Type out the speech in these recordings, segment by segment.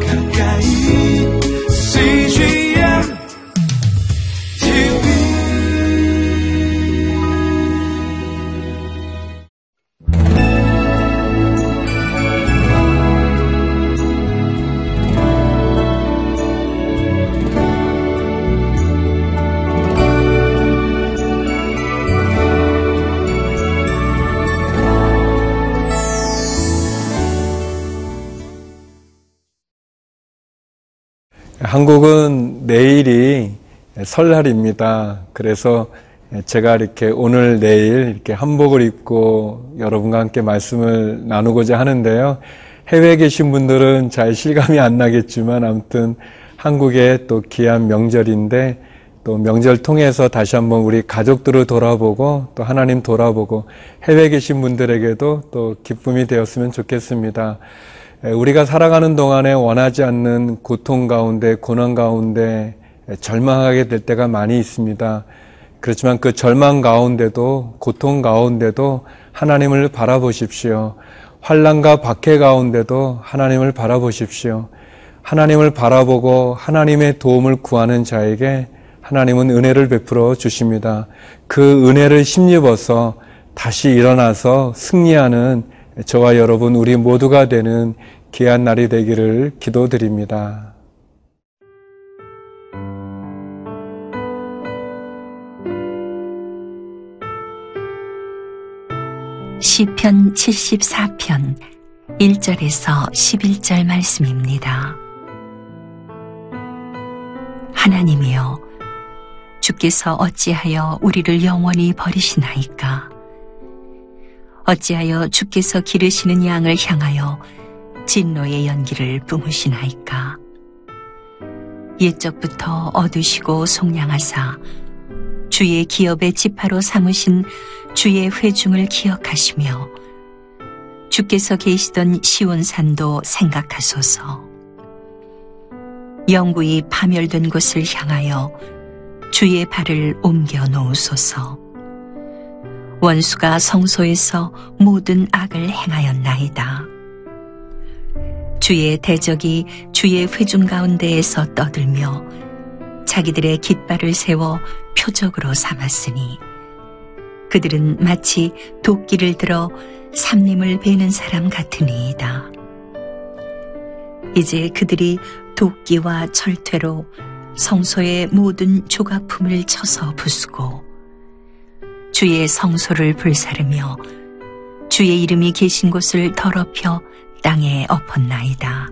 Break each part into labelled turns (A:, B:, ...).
A: 가까
B: 한국은 내일이 설날입니다. 그래서 제가 이렇게 오늘 내일 이렇게 한복을 입고 여러분과 함께 말씀을 나누고자 하는데요. 해외에 계신 분들은 잘 실감이 안 나겠지만 아무튼 한국의 또 귀한 명절인데 또 명절 통해서 다시 한번 우리 가족들을 돌아보고 또 하나님 돌아보고 해외에 계신 분들에게도 또 기쁨이 되었으면 좋겠습니다. 우리가 살아가는 동안에 원하지 않는 고통 가운데, 고난 가운데 절망하게 될 때가 많이 있습니다. 그렇지만 그 절망 가운데도, 고통 가운데도 하나님을 바라보십시오. 환란과 박해 가운데도 하나님을 바라보십시오. 하나님을 바라보고 하나님의 도움을 구하는 자에게 하나님은 은혜를 베풀어 주십니다. 그 은혜를 힘입어서 다시 일어나서 승리하는 저와 여러분 우리 모두가 되는 귀한 날이 되기를 기도드립니다.
C: 시편 74편 1절에서 11절 말씀입니다. 하나님이여 주께서 어찌하여 우리를 영원히 버리시나이까 어찌하여 주께서 기르시는 양을 향하여 진노의 연기를 뿜으시나이까? 옛적부터 얻으시고 속량하사 주의 기업의 지파로 삼으신 주의 회중을 기억하시며 주께서 계시던 시온산도 생각하소서. 영구히 파멸된 곳을 향하여 주의 발을 옮겨 놓으소서 원수가 성소에서 모든 악을 행하였나이다. 주의 대적이 주의 회중 가운데에서 떠들며 자기들의 깃발을 세워 표적으로 삼았으니 그들은 마치 도끼를 들어 삼림을 베는 사람 같으니이다. 이제 그들이 도끼와 철퇴로 성소의 모든 조각품을 쳐서 부수고 주의 성소를 불사르며 주의 이름이 계신 곳을 더럽혀 땅에 엎었나이다.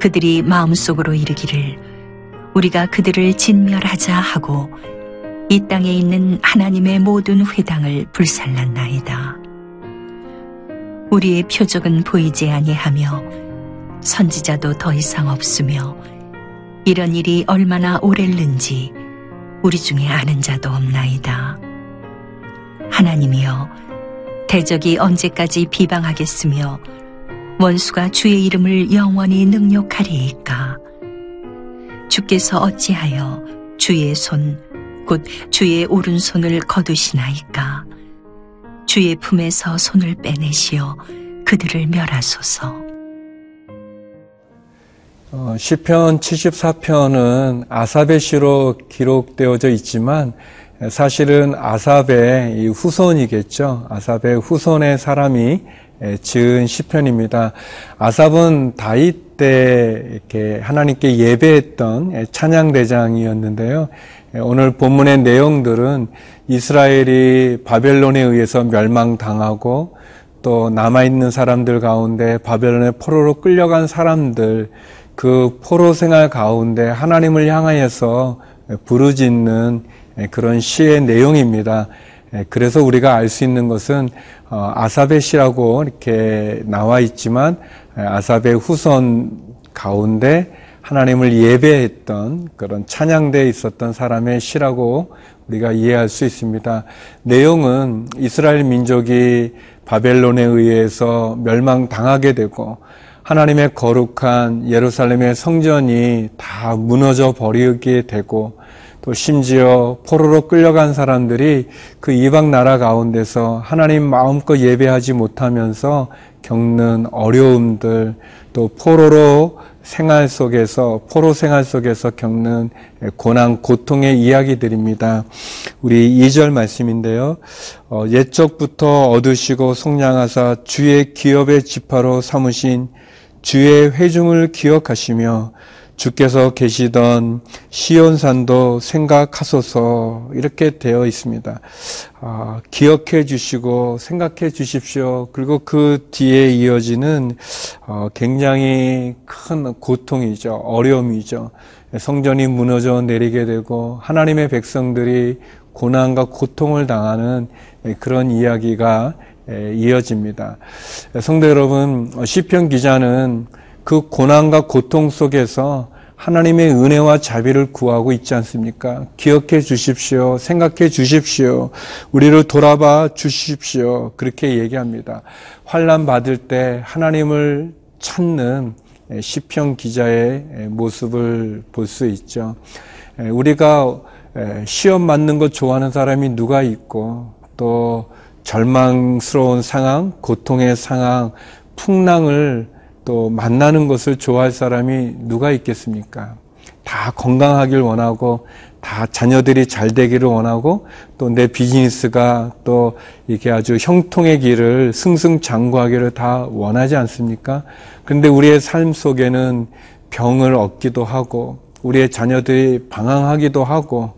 C: 그들이 마음속으로 이르기를 우리가 그들을 진멸하자 하고 이 땅에 있는 하나님의 모든 회당을 불살랐나이다. 우리의 표적은 보이지 아니하며 선지자도 더 이상 없으며 이런 일이 얼마나 오랬는지 우리 중에 아는 자도 없나이다. 하나님이여 대적이 언제까지 비방하겠으며 원수가 주의 이름을 영원히 능욕하리이까? 주께서 어찌하여 주의 손 곧 주의 오른손을 거두시나이까? 주의 품에서 손을 빼내시어 그들을 멸하소서
B: 어, 시편 74편은 아삽의 시로 기록되어져 있지만 사실은 아삽의 후손이겠죠. 아삽의 후손의 사람이 지은 시편입니다. 아삽은 다윗 때 이렇게 하나님께 예배했던 찬양 대장이었는데요. 오늘 본문의 내용들은 이스라엘이 바벨론에 의해서 멸망당하고 또 남아있는 사람들 가운데 바벨론의 포로로 끌려간 사람들 그 포로 생활 가운데 하나님을 향하여서 부르짖는 그런 시의 내용입니다. 그래서 우리가 알 수 있는 것은 어, 아사베 시라고 이렇게 나와 있지만 아사베 후손 가운데 하나님을 예배했던 그런 찬양대에 있었던 사람의 시라고 우리가 이해할 수 있습니다. 내용은 이스라엘 민족이 바벨론에 의해서 멸망당하게 되고 하나님의 거룩한 예루살렘의 성전이 다 무너져 버리게 되고 또 심지어 포로로 끌려간 사람들이 그 이방 나라 가운데서 하나님 마음껏 예배하지 못하면서 겪는 어려움들 또 포로로 생활 속에서 포로 생활 속에서 겪는 고난 고통의 이야기들입니다. 우리 2절 말씀인데요. 어, 옛적부터 얻으시고 속량하사 주의 기업의 지파로 삼으신 주의 회중을 기억하시며 주께서 계시던 시온산도 생각하소서 이렇게 되어 있습니다. 아, 기억해 주시고 생각해 주십시오. 그리고 그 뒤에 이어지는 어, 굉장히 큰 고통이죠. 어려움이죠. 성전이 무너져 내리게 되고 하나님의 백성들이 고난과 고통을 당하는 그런 이야기가 이어집니다. 성도 여러분, 시편 기자는 그 고난과 고통 속에서 하나님의 은혜와 자비를 구하고 있지 않습니까? 기억해 주십시오. 생각해 주십시오. 우리를 돌아봐 주십시오. 그렇게 얘기합니다. 환란 받을 때 하나님을 찾는 시편 기자의 모습을 볼 수 있죠. 우리가 시험 맞는 것 좋아하는 사람이 누가 있고 또 절망스러운 상황, 고통의 상황, 풍랑을 또 만나는 것을 좋아할 사람이 누가 있겠습니까? 다 건강하길 원하고 다 자녀들이 잘 되기를 원하고 또 내 비즈니스가 또 이렇게 아주 형통의 길을 승승장구하기를 다 원하지 않습니까? 그런데 우리의 삶 속에는 병을 얻기도 하고 우리의 자녀들이 방황하기도 하고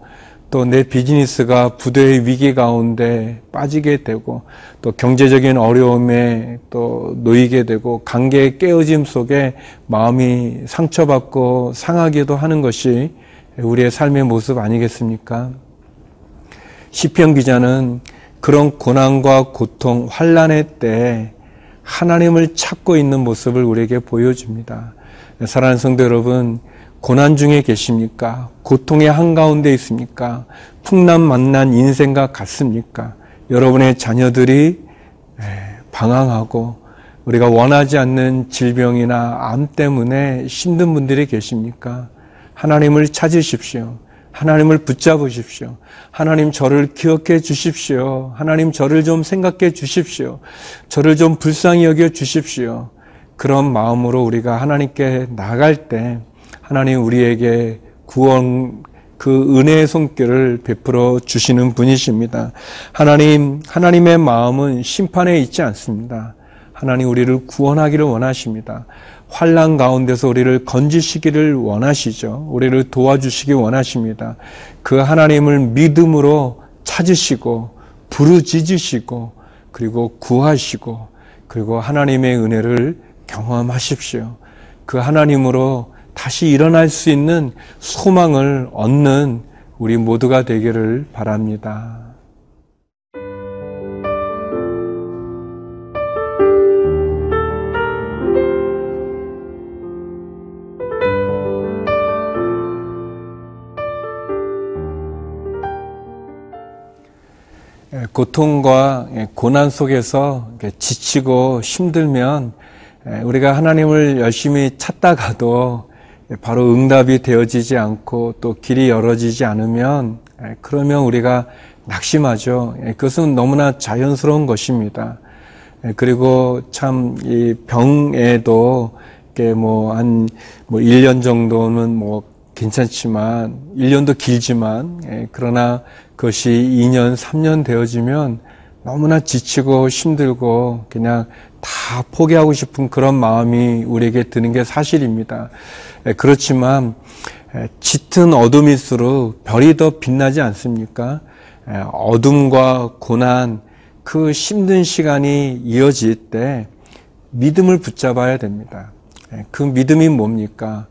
B: 또 내 비즈니스가 부도의 위기 가운데 빠지게 되고 또 경제적인 어려움에 또 놓이게 되고 관계의 깨어짐 속에 마음이 상처받고 상하기도 하는 것이 우리의 삶의 모습 아니겠습니까? 시편 기자는 그런 고난과 고통, 환란의 때 하나님을 찾고 있는 모습을 우리에게 보여줍니다. 사랑하는 성도 여러분, 고난 중에 계십니까? 고통의 한가운데 있습니까? 풍랑 만난 인생과 같습니까? 여러분의 자녀들이 방황하고 우리가 원하지 않는 질병이나 암 때문에 힘든 분들이 계십니까? 하나님을 찾으십시오. 하나님을 붙잡으십시오. 하나님 저를 기억해 주십시오. 하나님 저를 좀 생각해 주십시오. 저를 좀 불쌍히 여겨 주십시오. 그런 마음으로 우리가 하나님께 나갈 때 하나님 우리에게 구원 그 은혜의 손길을 베풀어 주시는 분이십니다. 하나님, 하나님의 마음은 심판에 있지 않습니다. 하나님 우리를 구원하기를 원하십니다. 환란 가운데서 우리를 건지시기를 원하시죠. 우리를 도와주시기 원하십니다. 그 하나님을 믿음으로 찾으시고 부르짖으시고 그리고 구하시고 그리고 하나님의 은혜를 경험하십시오. 그 하나님으로 다시 일어날 수 있는 소망을 얻는 우리 모두가 되기를 바랍니다. 고통과 고난 속에서 지치고 힘들면 우리가 하나님을 열심히 찾다가도 바로 응답이 되어지지 않고 또 길이 열어지지 않으면 그러면 우리가 낙심하죠. 그것은 너무나 자연스러운 것입니다. 그리고 참 이 병에도 뭐한뭐 뭐 1년 정도는 뭐 괜찮지만 1년도 길지만 그러나 그것이 2년, 3년 되어지면 너무나 지치고 힘들고 그냥 다 포기하고 싶은 그런 마음이 우리에게 드는 게 사실입니다. 그렇지만 짙은 어둠일수록 별이 더 빛나지 않습니까? 어둠과 고난, 그 힘든 시간이 이어질 때 믿음을 붙잡아야 됩니다. 그 믿음이 뭡니까?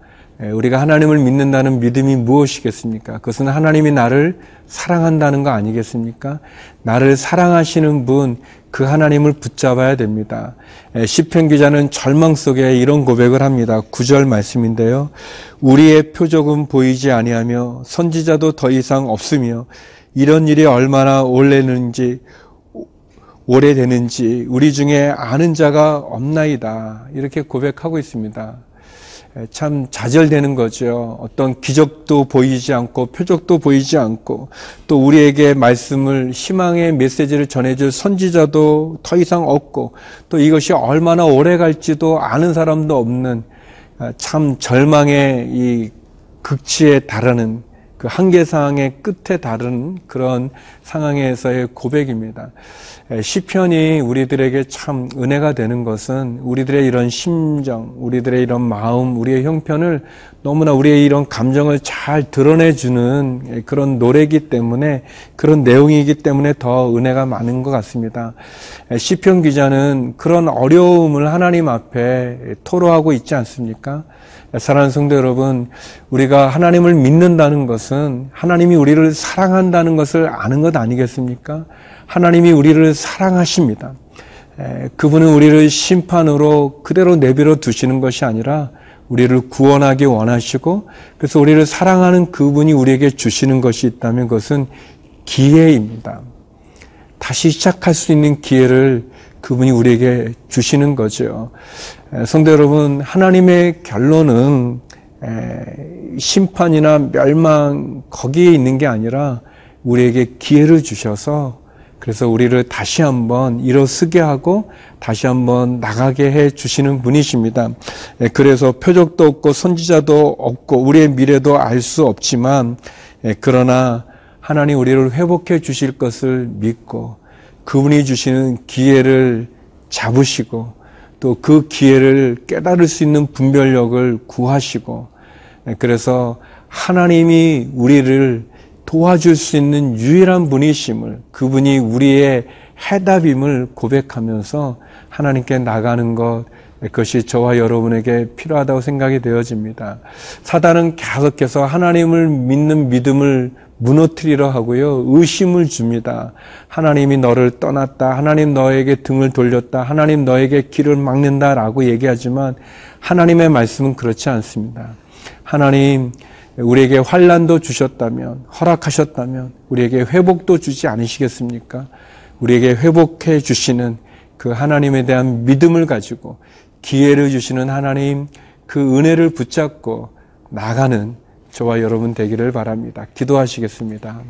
B: 우리가 하나님을 믿는다는 믿음이 무엇이겠습니까? 그것은 하나님이 나를 사랑한다는 거 아니겠습니까? 나를 사랑하시는 분, 그 하나님을 붙잡아야 됩니다. 시편 기자는 절망 속에 이런 고백을 합니다. 9절 말씀인데요. 우리의 표적은 보이지 아니하며 선지자도 더 이상 없으며 이런 일이 얼마나 오래는지 오래되는지 우리 중에 아는 자가 없나이다. 이렇게 고백하고 있습니다. 참 좌절되는 거죠. 어떤 기적도 보이지 않고 표적도 보이지 않고 또 우리에게 말씀을 희망의 메시지를 전해줄 선지자도 더 이상 없고 또 이것이 얼마나 오래 갈지도 아는 사람도 없는 아, 참 절망의 이 극치에 달하는 그 한계상의 끝에 다른 그런 상황에서의 고백입니다. 에, 시편이 우리들에게 참 은혜가 되는 것은 우리들의 이런 심정, 우리들의 이런 마음, 우리의 형편을 너무나 우리의 이런 감정을 잘 드러내주는 그런 노래이기 때문에 그런 내용이기 때문에 더 은혜가 많은 것 같습니다. 에, 시편 기자는 그런 어려움을 하나님 앞에 토로하고 있지 않습니까? 사랑하는 성도 여러분, 우리가 하나님을 믿는다는 것은 하나님이 우리를 사랑한다는 것을 아는 것 아니겠습니까? 하나님이 우리를 사랑하십니다. 에, 그분은 우리를 심판으로 그대로 내버려 두시는 것이 아니라 우리를 구원하기 원하시고 그래서 우리를 사랑하는 그분이 우리에게 주시는 것이 있다면 그것은 기회입니다. 다시 시작할 수 있는 기회를 그분이 우리에게 주시는 거죠. 에, 성도 여러분, 하나님의 결론은 에, 심판이나 멸망 거기에 있는 게 아니라 우리에게 기회를 주셔서 그래서 우리를 다시 한번 일어서게 하고 다시 한번 나가게 해 주시는 분이십니다. 예, 그래서 표적도 없고 선지자도 없고 우리의 미래도 알 수 없지만 예, 그러나 하나님 우리를 회복해 주실 것을 믿고 그분이 주시는 기회를 잡으시고 또 그 기회를 깨달을 수 있는 분별력을 구하시고 예, 그래서 하나님이 우리를 도와줄 수 있는 유일한 분이심을 그분이 우리의 해답임을 고백하면서 하나님께 나가는 것 그것이 저와 여러분에게 필요하다고 생각이 되어집니다. 사단은 계속해서 하나님을 믿는 믿음을 무너뜨리려 하고요. 의심을 줍니다. 하나님이 너를 떠났다. 하나님 너에게 등을 돌렸다. 하나님 너에게 길을 막는다라고 얘기하지만 하나님의 말씀은 그렇지 않습니다. 하나님 우리에게 환란도 주셨다면 허락하셨다면 우리에게 회복도 주지 않으시겠습니까? 우리에게 회복해 주시는 그 하나님에 대한 믿음을 가지고 기회를 주시는 하나님 그 은혜를 붙잡고 나가는 저와 여러분 되기를 바랍니다. 기도하시겠습니다.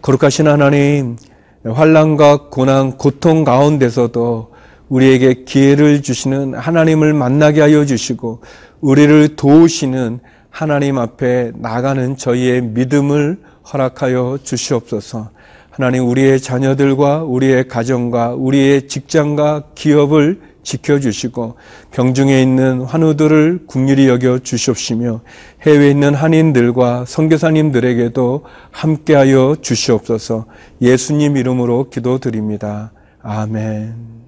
B: 거룩하신 하나님 환란과 고난 고통 가운데서도 우리에게 기회를 주시는 하나님을 만나게 하여 주시고 우리를 도우시는 하나님 앞에 나가는 저희의 믿음을 허락하여 주시옵소서. 하나님 우리의 자녀들과 우리의 가정과 우리의 직장과 기업을 지켜주시고 병중에 있는 환우들을 국률이 여겨 주시옵시며 해외에 있는 한인들과 선교사님들에게도 함께하여 주시옵소서 예수님 이름으로 기도드립니다. 아멘.